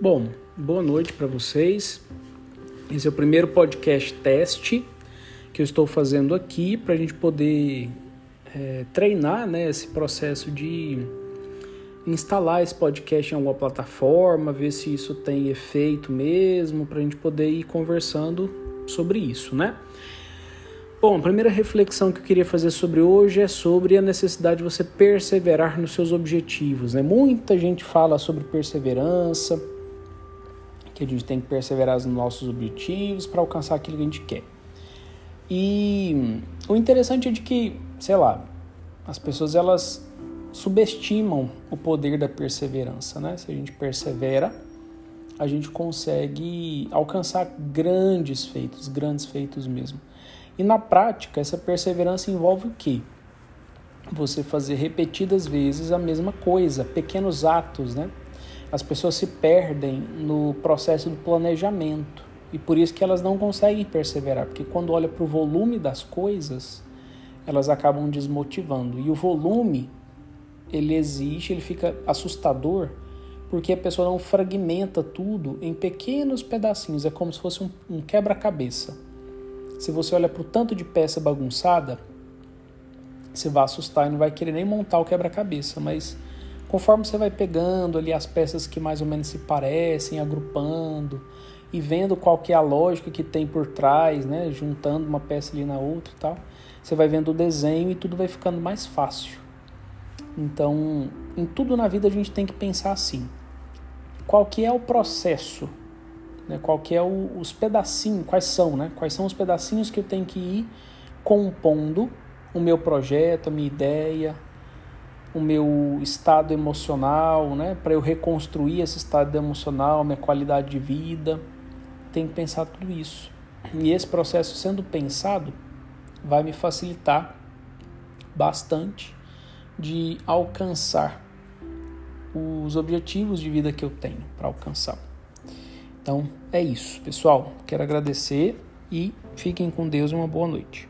Bom, boa noite para vocês. Esse é o primeiro podcast teste que eu estou fazendo aqui para a gente poder é, treinar né, esse processo de instalar esse podcast em alguma plataforma, ver se isso tem efeito mesmo, para a gente poder ir conversando sobre isso, né? Bom, a primeira reflexão que eu queria fazer sobre hoje é sobre a necessidade de você perseverar nos seus objetivos. Né? Muita gente fala sobre perseverança, que a gente tem que perseverar nos nossos objetivos para alcançar aquilo que a gente quer. E o interessante é de que, sei lá, as pessoas elas subestimam o poder da perseverança, né? Se a gente persevera, a gente consegue alcançar grandes feitos, grandes feitos mesmo. E na prática, essa perseverança envolve o quê? Você fazer repetidas vezes a mesma coisa, pequenos atos, né? As pessoas se perdem no processo do planejamento e por isso que elas não conseguem perseverar, porque quando olha para o volume das coisas, elas acabam desmotivando. E o volume, ele existe, ele fica assustador, porque a pessoa não fragmenta tudo em pequenos pedacinhos, é como se fosse um, um quebra-cabeça. Se você olha para o tanto de peça bagunçada, você vai assustar e não vai querer nem montar o quebra-cabeça, mas conforme você vai pegando ali as peças que mais ou menos se parecem, agrupando e vendo qual que é a lógica que tem por trás, né, juntando uma peça ali na outra e tal, você vai vendo o desenho e tudo vai ficando mais fácil. Então, em tudo na vida a gente tem que pensar assim: qual que é o processo né? Qual que é o, os pedacinhos, quais são, né? Quais são os pedacinhos que eu tenho que ir compondo o meu projeto, a minha ideia, o meu estado emocional, né? Para eu reconstruir esse estado emocional, minha qualidade de vida, tem que pensar tudo isso. E esse processo sendo pensado vai me facilitar bastante de alcançar os objetivos de vida que eu tenho para alcançar. Então é isso, pessoal. Quero agradecer e fiquem com Deus e uma boa noite.